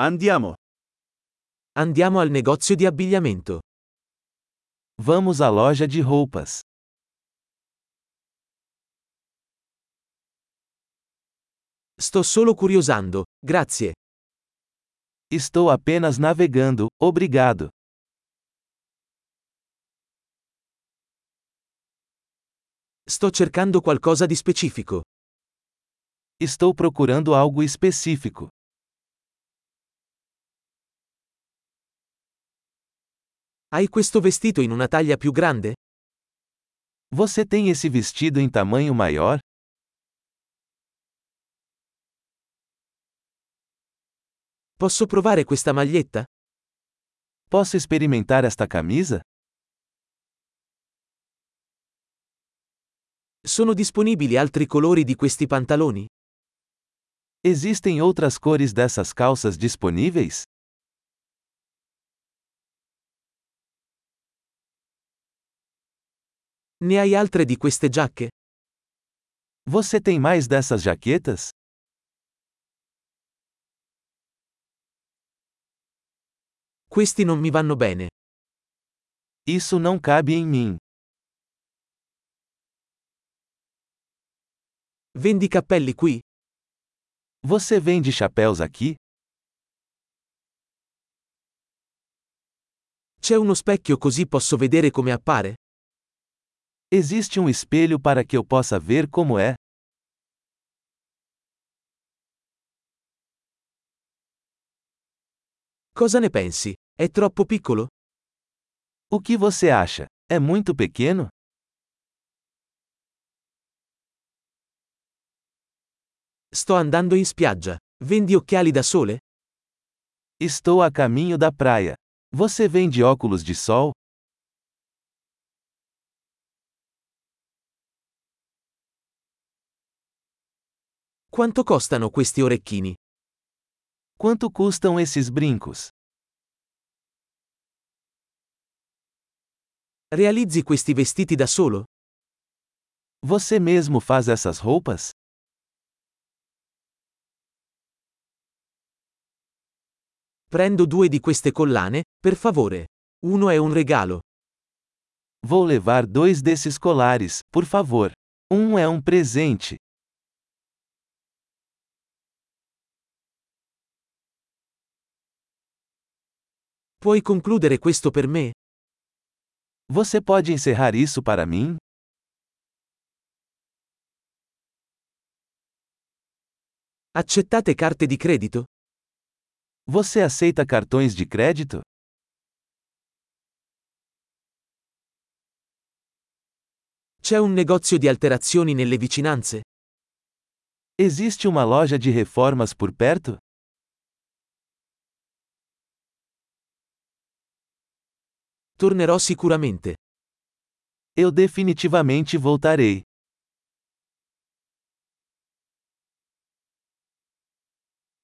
Andiamo. Andiamo al negozio di abbigliamento. Vamos à loja de roupas. Sto solo curiosando, grazie. Estou apenas navegando, obrigado. Sto cercando qualcosa di specifico. Estou procurando algo específico. Hai questo vestito in una taglia più grande? Você tem esse vestido em tamanho maior? Posso provare questa maglietta? Posso experimentar esta camisa? Sono disponibili altri colori di questi pantaloni? Existem outras cores dessas calças disponíveis? Ne hai altre di queste giacche? Você tem mais dessas jaquetas? Questi non mi vanno bene. Isso não cabe em mim. Vendi cappelli qui? Você vende chapéus aqui? C'è uno specchio così posso vedere come appare? Existe um espelho para que eu possa ver como é? Cosa ne pensi? È troppo piccolo? O que você acha? É muito pequeno? Sto andando in spiaggia. Vendi occhiali da sole? Estou a caminho da praia. Você vende óculos de sol? Quanto costano questi orecchini? Quanto custam esses brincos? Realizzi questi vestiti da solo? Você mesmo faz essas roupas? Prendo due di queste collane, per favore. Uno è un regalo. Vou levar dois desses colares, por favor. Um é um presente. Puoi concludere questo per me? Você pode encerrar isso para mim? Accettate carte di credito? Você aceita cartões de crédito? C'è un negozio di alterazioni nelle vicinanze? Existe uma loja de reformas por perto? Tornerò sicuramente. Eu definitivamente voltarei.